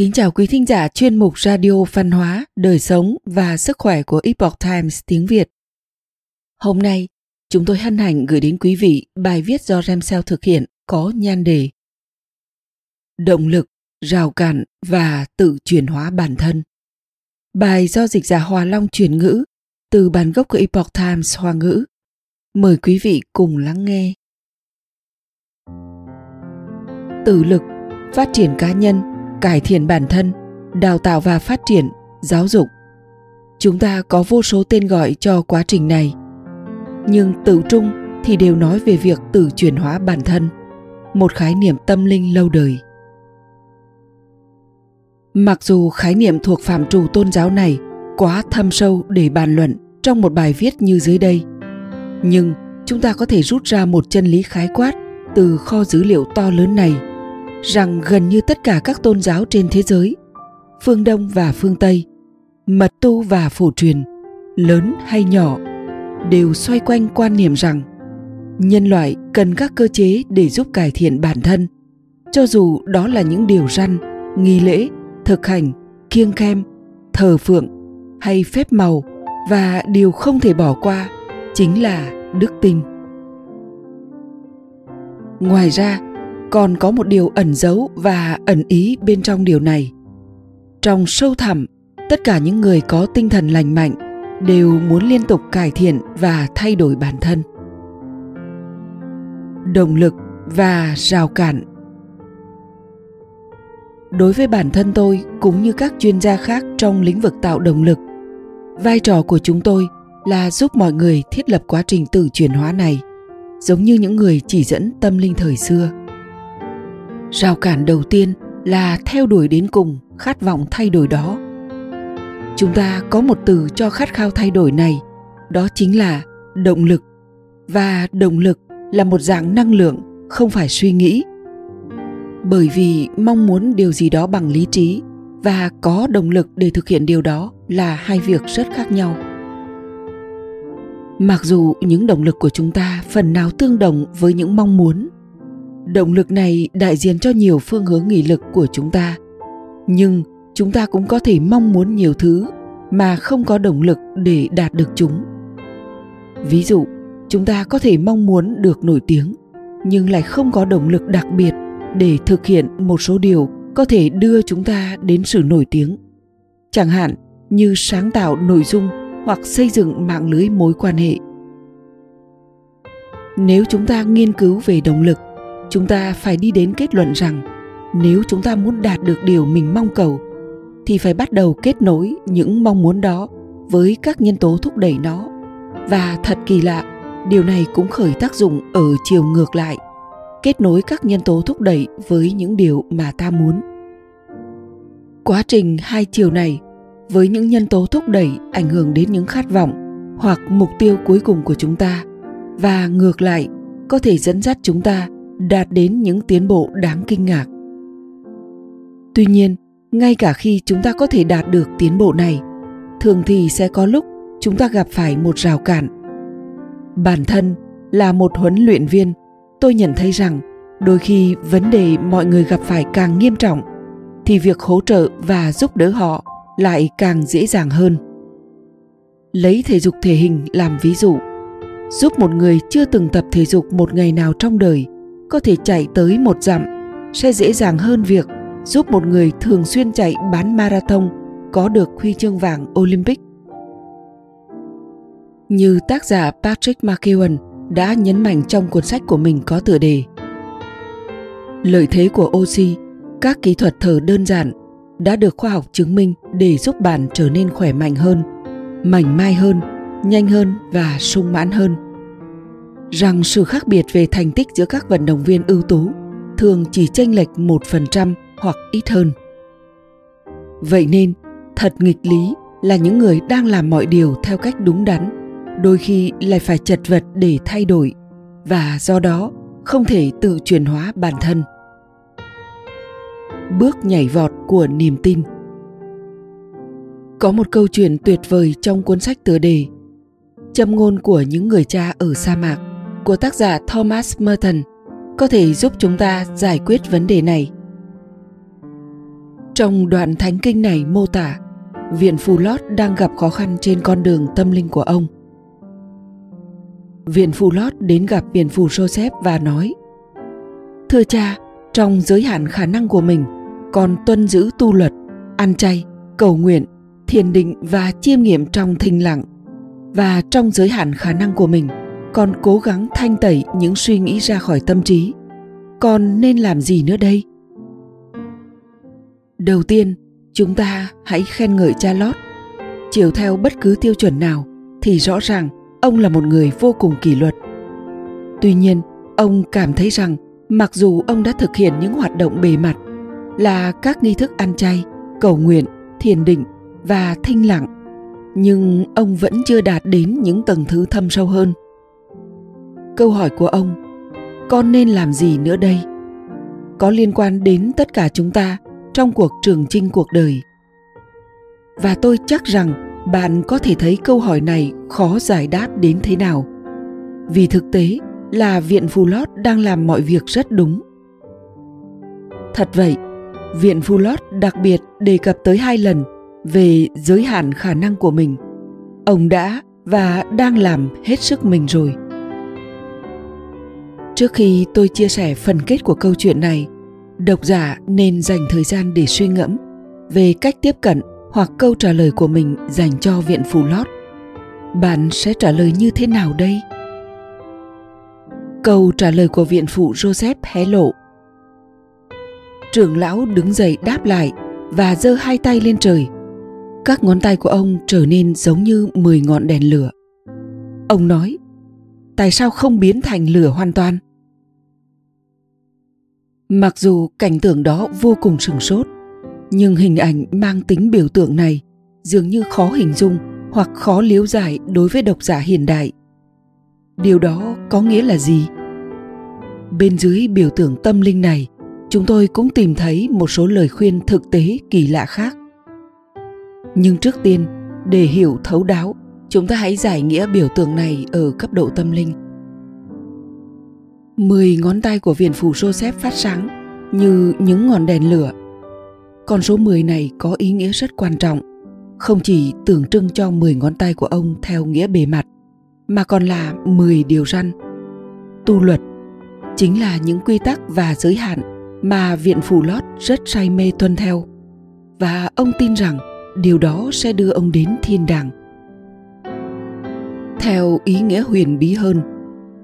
Kính chào quý thính giả chuyên mục Radio Văn hóa, Đời sống và Sức khỏe của Epoch Times tiếng Việt. Hôm nay, chúng tôi hân hạnh gửi đến quý vị bài viết do Ramsel thực hiện có nhan đề Động lực, rào cản và tự chuyển hóa bản thân. Bài do dịch giả Hòa Long chuyển ngữ từ bản gốc của Epoch Times Hoa ngữ. Mời quý vị cùng lắng nghe. Tự lực, phát triển cá nhân, cải thiện bản thân, đào tạo và phát triển, giáo dục. Chúng ta có vô số tên gọi cho quá trình này. Nhưng tự trung thì đều nói về việc tự chuyển hóa bản thân, một khái niệm tâm linh lâu đời. Mặc dù khái niệm thuộc phạm trù tôn giáo này quá thâm sâu để bàn luận trong một bài viết như dưới đây, nhưng chúng ta có thể rút ra một chân lý khái quát từ kho dữ liệu to lớn này rằng gần như tất cả các tôn giáo trên thế giới, phương Đông và phương Tây, mật tu và phổ truyền, lớn hay nhỏ, đều xoay quanh quan niệm rằng nhân loại cần các cơ chế để giúp cải thiện bản thân, cho dù đó là những điều răn, nghi lễ, thực hành, kiêng khem, thờ phượng hay phép màu và điều không thể bỏ qua chính là đức tin. Ngoài ra, còn có một điều ẩn giấu và ẩn ý bên trong điều này. Trong sâu thẳm, tất cả những người có tinh thần lành mạnh đều muốn liên tục cải thiện và thay đổi bản thân. Động lực và rào cản. Đối với bản thân tôi cũng như các chuyên gia khác trong lĩnh vực tạo động lực, vai trò của chúng tôi là giúp mọi người thiết lập quá trình tự chuyển hóa này, giống như những người chỉ dẫn tâm linh thời xưa rào cản đầu tiên là theo đuổi đến cùng, khát vọng thay đổi đó. Chúng ta có một từ cho khát khao thay đổi này, đó chính là động lực. Và động lực là một dạng năng lượng không phải suy nghĩ. Bởi vì mong muốn điều gì đó bằng lý trí và có động lực để thực hiện điều đó là hai việc rất khác nhau. Mặc dù những động lực của chúng ta phần nào tương đồng với những mong muốn động lực này đại diện cho nhiều phương hướng nghị lực của chúng ta. Nhưng chúng ta cũng có thể mong muốn nhiều thứ mà không có động lực để đạt được chúng. Ví dụ, chúng ta có thể mong muốn được nổi tiếng, nhưng lại không có động lực đặc biệt để thực hiện một số điều có thể đưa chúng ta đến sự nổi tiếng. Chẳng hạn như sáng tạo nội dung hoặc xây dựng mạng lưới mối quan hệ. Nếu chúng ta nghiên cứu về động lực chúng ta phải đi đến kết luận rằng, nếu chúng ta muốn đạt được điều mình mong cầu, thì phải bắt đầu kết nối những mong muốn đó với các nhân tố thúc đẩy nó. Và thật kỳ lạ, điều này cũng khởi tác dụng ở chiều ngược lại, kết nối các nhân tố thúc đẩy với những điều mà ta muốn. Quá trình hai chiều này, với những nhân tố thúc đẩy ảnh hưởng đến những khát vọng hoặc mục tiêu cuối cùng của chúng ta, và ngược lại, có thể dẫn dắt chúng ta đạt đến những tiến bộ đáng kinh ngạc. Tuy nhiên, ngay cả khi chúng ta có thể đạt được tiến bộ này, thường thì sẽ có lúc chúng ta gặp phải một rào cản. Bản thân là một huấn luyện viên, tôi nhận thấy rằng đôi khi vấn đề mọi người gặp phải càng nghiêm trọng, thì việc hỗ trợ và giúp đỡ họ lại càng dễ dàng hơn. Lấy thể dục thể hình làm ví dụ, giúp một người chưa từng tập thể dục một ngày nào trong đời có thể chạy tới một dặm sẽ dễ dàng hơn việc giúp một người thường xuyên chạy bán marathon có được huy chương vàng Olympic. Như tác giả Patrick McKeown đã nhấn mạnh trong cuốn sách của mình có tựa đề Lợi thế của oxy, các kỹ thuật thở đơn giản đã được khoa học chứng minh để giúp bạn trở nên khỏe mạnh hơn, mảnh mai hơn, nhanh hơn và sung mãn hơn rằng sự khác biệt về thành tích giữa các vận động viên ưu tú thường chỉ chênh lệch 1% hoặc ít hơn. Vậy nên, thật nghịch lý là những người đang làm mọi điều theo cách đúng đắn, đôi khi lại phải chật vật để thay đổi và do đó không thể tự chuyển hóa bản thân. Bước nhảy vọt của niềm tin Có một câu chuyện tuyệt vời trong cuốn sách tựa đề Châm ngôn của những người cha ở sa mạc của tác giả Thomas Merton có thể giúp chúng ta giải quyết vấn đề này. Trong đoạn thánh kinh này mô tả, viện phù lót đang gặp khó khăn trên con đường tâm linh của ông. Viện phù lót đến gặp viện phù Joseph và nói Thưa cha, trong giới hạn khả năng của mình, con tuân giữ tu luật, ăn chay, cầu nguyện, thiền định và chiêm nghiệm trong thinh lặng. Và trong giới hạn khả năng của mình, con cố gắng thanh tẩy những suy nghĩ ra khỏi tâm trí. Con nên làm gì nữa đây? Đầu tiên, chúng ta hãy khen ngợi cha lót. Chiều theo bất cứ tiêu chuẩn nào thì rõ ràng ông là một người vô cùng kỷ luật. Tuy nhiên, ông cảm thấy rằng mặc dù ông đã thực hiện những hoạt động bề mặt là các nghi thức ăn chay, cầu nguyện, thiền định và thinh lặng, nhưng ông vẫn chưa đạt đến những tầng thứ thâm sâu hơn. Câu hỏi của ông, con nên làm gì nữa đây? Có liên quan đến tất cả chúng ta trong cuộc trường chinh cuộc đời. Và tôi chắc rằng bạn có thể thấy câu hỏi này khó giải đáp đến thế nào. Vì thực tế, là Viện Phù Lót đang làm mọi việc rất đúng. Thật vậy, Viện Phù Lót đặc biệt đề cập tới hai lần về giới hạn khả năng của mình. Ông đã và đang làm hết sức mình rồi. Trước khi tôi chia sẻ phần kết của câu chuyện này, độc giả nên dành thời gian để suy ngẫm về cách tiếp cận hoặc câu trả lời của mình dành cho viện phù lót. Bạn sẽ trả lời như thế nào đây? Câu trả lời của viện phụ Joseph hé lộ. Trưởng lão đứng dậy đáp lại và giơ hai tay lên trời. Các ngón tay của ông trở nên giống như 10 ngọn đèn lửa. Ông nói, tại sao không biến thành lửa hoàn toàn? Mặc dù cảnh tượng đó vô cùng sừng sốt, nhưng hình ảnh mang tính biểu tượng này dường như khó hình dung hoặc khó liếu giải đối với độc giả hiện đại. Điều đó có nghĩa là gì? Bên dưới biểu tượng tâm linh này chúng tôi cũng tìm thấy một số lời khuyên thực tế kỳ lạ khác. Nhưng trước tiên để hiểu thấu đáo chúng ta hãy giải nghĩa biểu tượng này ở cấp độ tâm linh mười ngón tay của viện phủ Joseph phát sáng như những ngọn đèn lửa. Con số 10 này có ý nghĩa rất quan trọng, không chỉ tượng trưng cho 10 ngón tay của ông theo nghĩa bề mặt, mà còn là 10 điều răn. Tu luật chính là những quy tắc và giới hạn mà viện phủ lót rất say mê tuân theo và ông tin rằng điều đó sẽ đưa ông đến thiên đàng theo ý nghĩa huyền bí hơn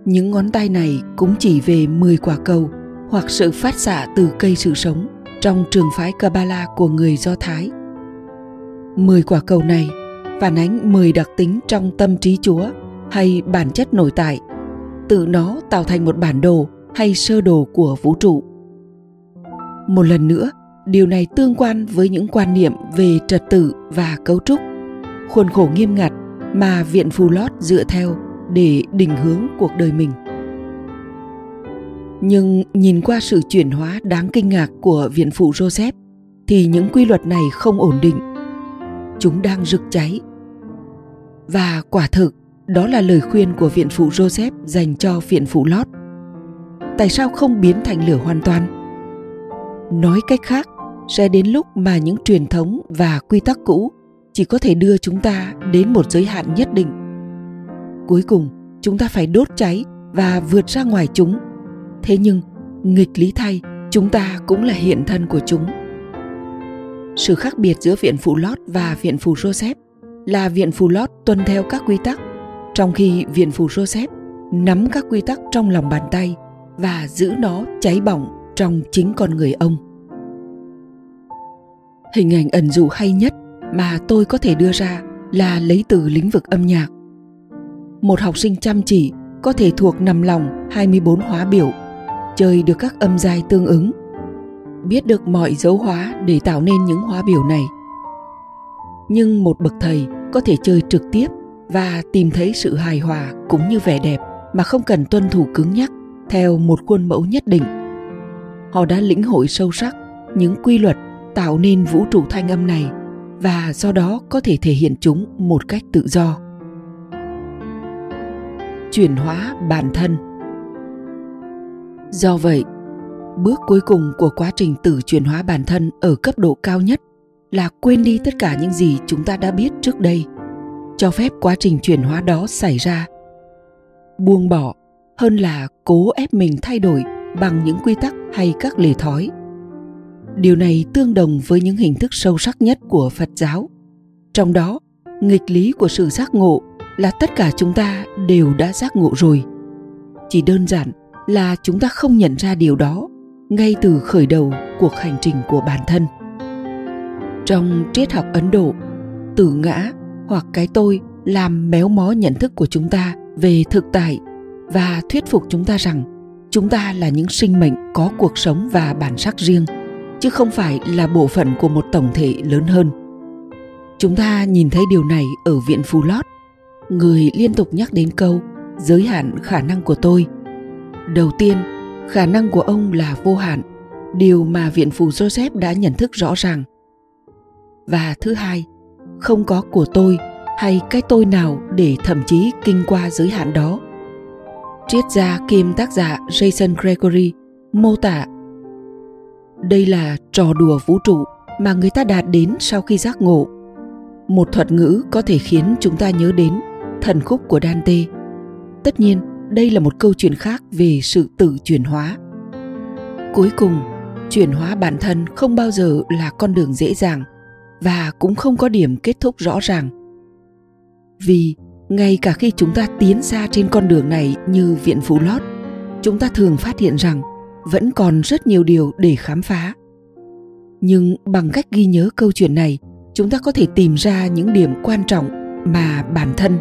những ngón tay này cũng chỉ về 10 quả cầu hoặc sự phát xạ từ cây sự sống trong trường phái Kabbalah của người Do Thái. 10 quả cầu này phản ánh 10 đặc tính trong tâm trí Chúa hay bản chất nội tại, tự nó tạo thành một bản đồ hay sơ đồ của vũ trụ. Một lần nữa, điều này tương quan với những quan niệm về trật tự và cấu trúc, khuôn khổ nghiêm ngặt mà Viện Phù Lót dựa theo để định hướng cuộc đời mình. Nhưng nhìn qua sự chuyển hóa đáng kinh ngạc của Viện Phụ Joseph thì những quy luật này không ổn định. Chúng đang rực cháy. Và quả thực, đó là lời khuyên của Viện Phụ Joseph dành cho Viện Phụ Lót. Tại sao không biến thành lửa hoàn toàn? Nói cách khác, sẽ đến lúc mà những truyền thống và quy tắc cũ chỉ có thể đưa chúng ta đến một giới hạn nhất định. Cuối cùng, chúng ta phải đốt cháy và vượt ra ngoài chúng. Thế nhưng nghịch lý thay chúng ta cũng là hiện thân của chúng. Sự khác biệt giữa viện phù lót và viện phù joseph là viện phù lót tuân theo các quy tắc trong khi viện phù joseph nắm các quy tắc trong lòng bàn tay và giữ nó cháy bỏng trong chính con người ông. Hình ảnh ẩn dụ hay nhất mà tôi có thể đưa ra là lấy từ lĩnh vực âm nhạc một học sinh chăm chỉ có thể thuộc nằm lòng 24 hóa biểu, chơi được các âm giai tương ứng, biết được mọi dấu hóa để tạo nên những hóa biểu này. Nhưng một bậc thầy có thể chơi trực tiếp và tìm thấy sự hài hòa cũng như vẻ đẹp mà không cần tuân thủ cứng nhắc theo một khuôn mẫu nhất định. Họ đã lĩnh hội sâu sắc những quy luật tạo nên vũ trụ thanh âm này và do đó có thể thể hiện chúng một cách tự do chuyển hóa bản thân. Do vậy, bước cuối cùng của quá trình tự chuyển hóa bản thân ở cấp độ cao nhất là quên đi tất cả những gì chúng ta đã biết trước đây cho phép quá trình chuyển hóa đó xảy ra. Buông bỏ hơn là cố ép mình thay đổi bằng những quy tắc hay các lề thói. Điều này tương đồng với những hình thức sâu sắc nhất của phật giáo. Trong đó nghịch lý của sự giác ngộ là tất cả chúng ta đều đã giác ngộ rồi. Chỉ đơn giản là chúng ta không nhận ra điều đó ngay từ khởi đầu cuộc hành trình của bản thân. Trong triết học ấn độ tử ngã hoặc cái tôi làm méo mó nhận thức của chúng ta về thực tại và thuyết phục chúng ta rằng chúng ta là những sinh mệnh có cuộc sống và bản sắc riêng, chứ không phải là bộ phận của một tổng thể lớn hơn. Chúng ta nhìn thấy điều này ở viện phù lót người liên tục nhắc đến câu, giới hạn khả năng của tôi. Đầu tiên, khả năng của ông là vô hạn, điều mà viện phù joseph đã nhận thức rõ ràng. Và thứ hai, không có của tôi hay cái tôi nào để thậm chí kinh qua giới hạn đó. Triết gia kiêm tác giả jason gregory mô tả, đây là trò đùa vũ trụ mà người ta đạt đến sau khi giác ngộ. Một thuật ngữ có thể khiến chúng ta nhớ đến thần khúc của dante. Tất nhiên, đây là một câu chuyện khác về sự tự chuyển hóa. Cuối cùng, chuyển hóa bản thân không bao giờ là con đường dễ dàng và cũng không có điểm kết thúc rõ ràng. Vì ngay cả khi chúng ta tiến xa trên con đường này như viện phú lót, chúng ta thường phát hiện rằng vẫn còn rất nhiều điều để khám phá. Nhưng bằng cách ghi nhớ câu chuyện này, chúng ta có thể tìm ra những điểm quan trọng mà bản thân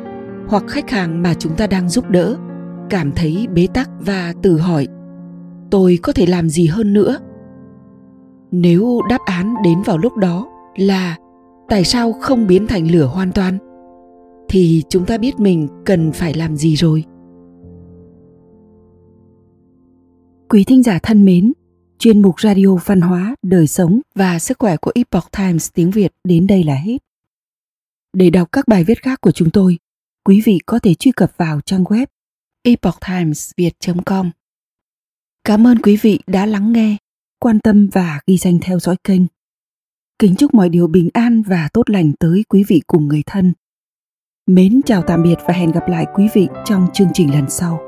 hoặc khách hàng mà chúng ta đang giúp đỡ, cảm thấy bế tắc và tự hỏi, tôi có thể làm gì hơn nữa? Nếu đáp án đến vào lúc đó là, tại sao không biến thành lửa hoàn toàn? thì chúng ta biết mình cần phải làm gì rồi. Quý thính giả thân mến, chuyên mục radio văn hóa, đời sống và sức khỏe của epoch times tiếng việt đến đây là hết. Để đọc các bài viết khác của chúng tôi quý vị có thể truy cập vào trang web epochtimesviet.com cảm ơn quý vị đã lắng nghe, quan tâm và ghi danh theo dõi kênh. Kính chúc mọi điều bình an và tốt lành tới quý vị cùng người thân. Mến chào tạm biệt và hẹn gặp lại quý vị trong chương trình lần sau.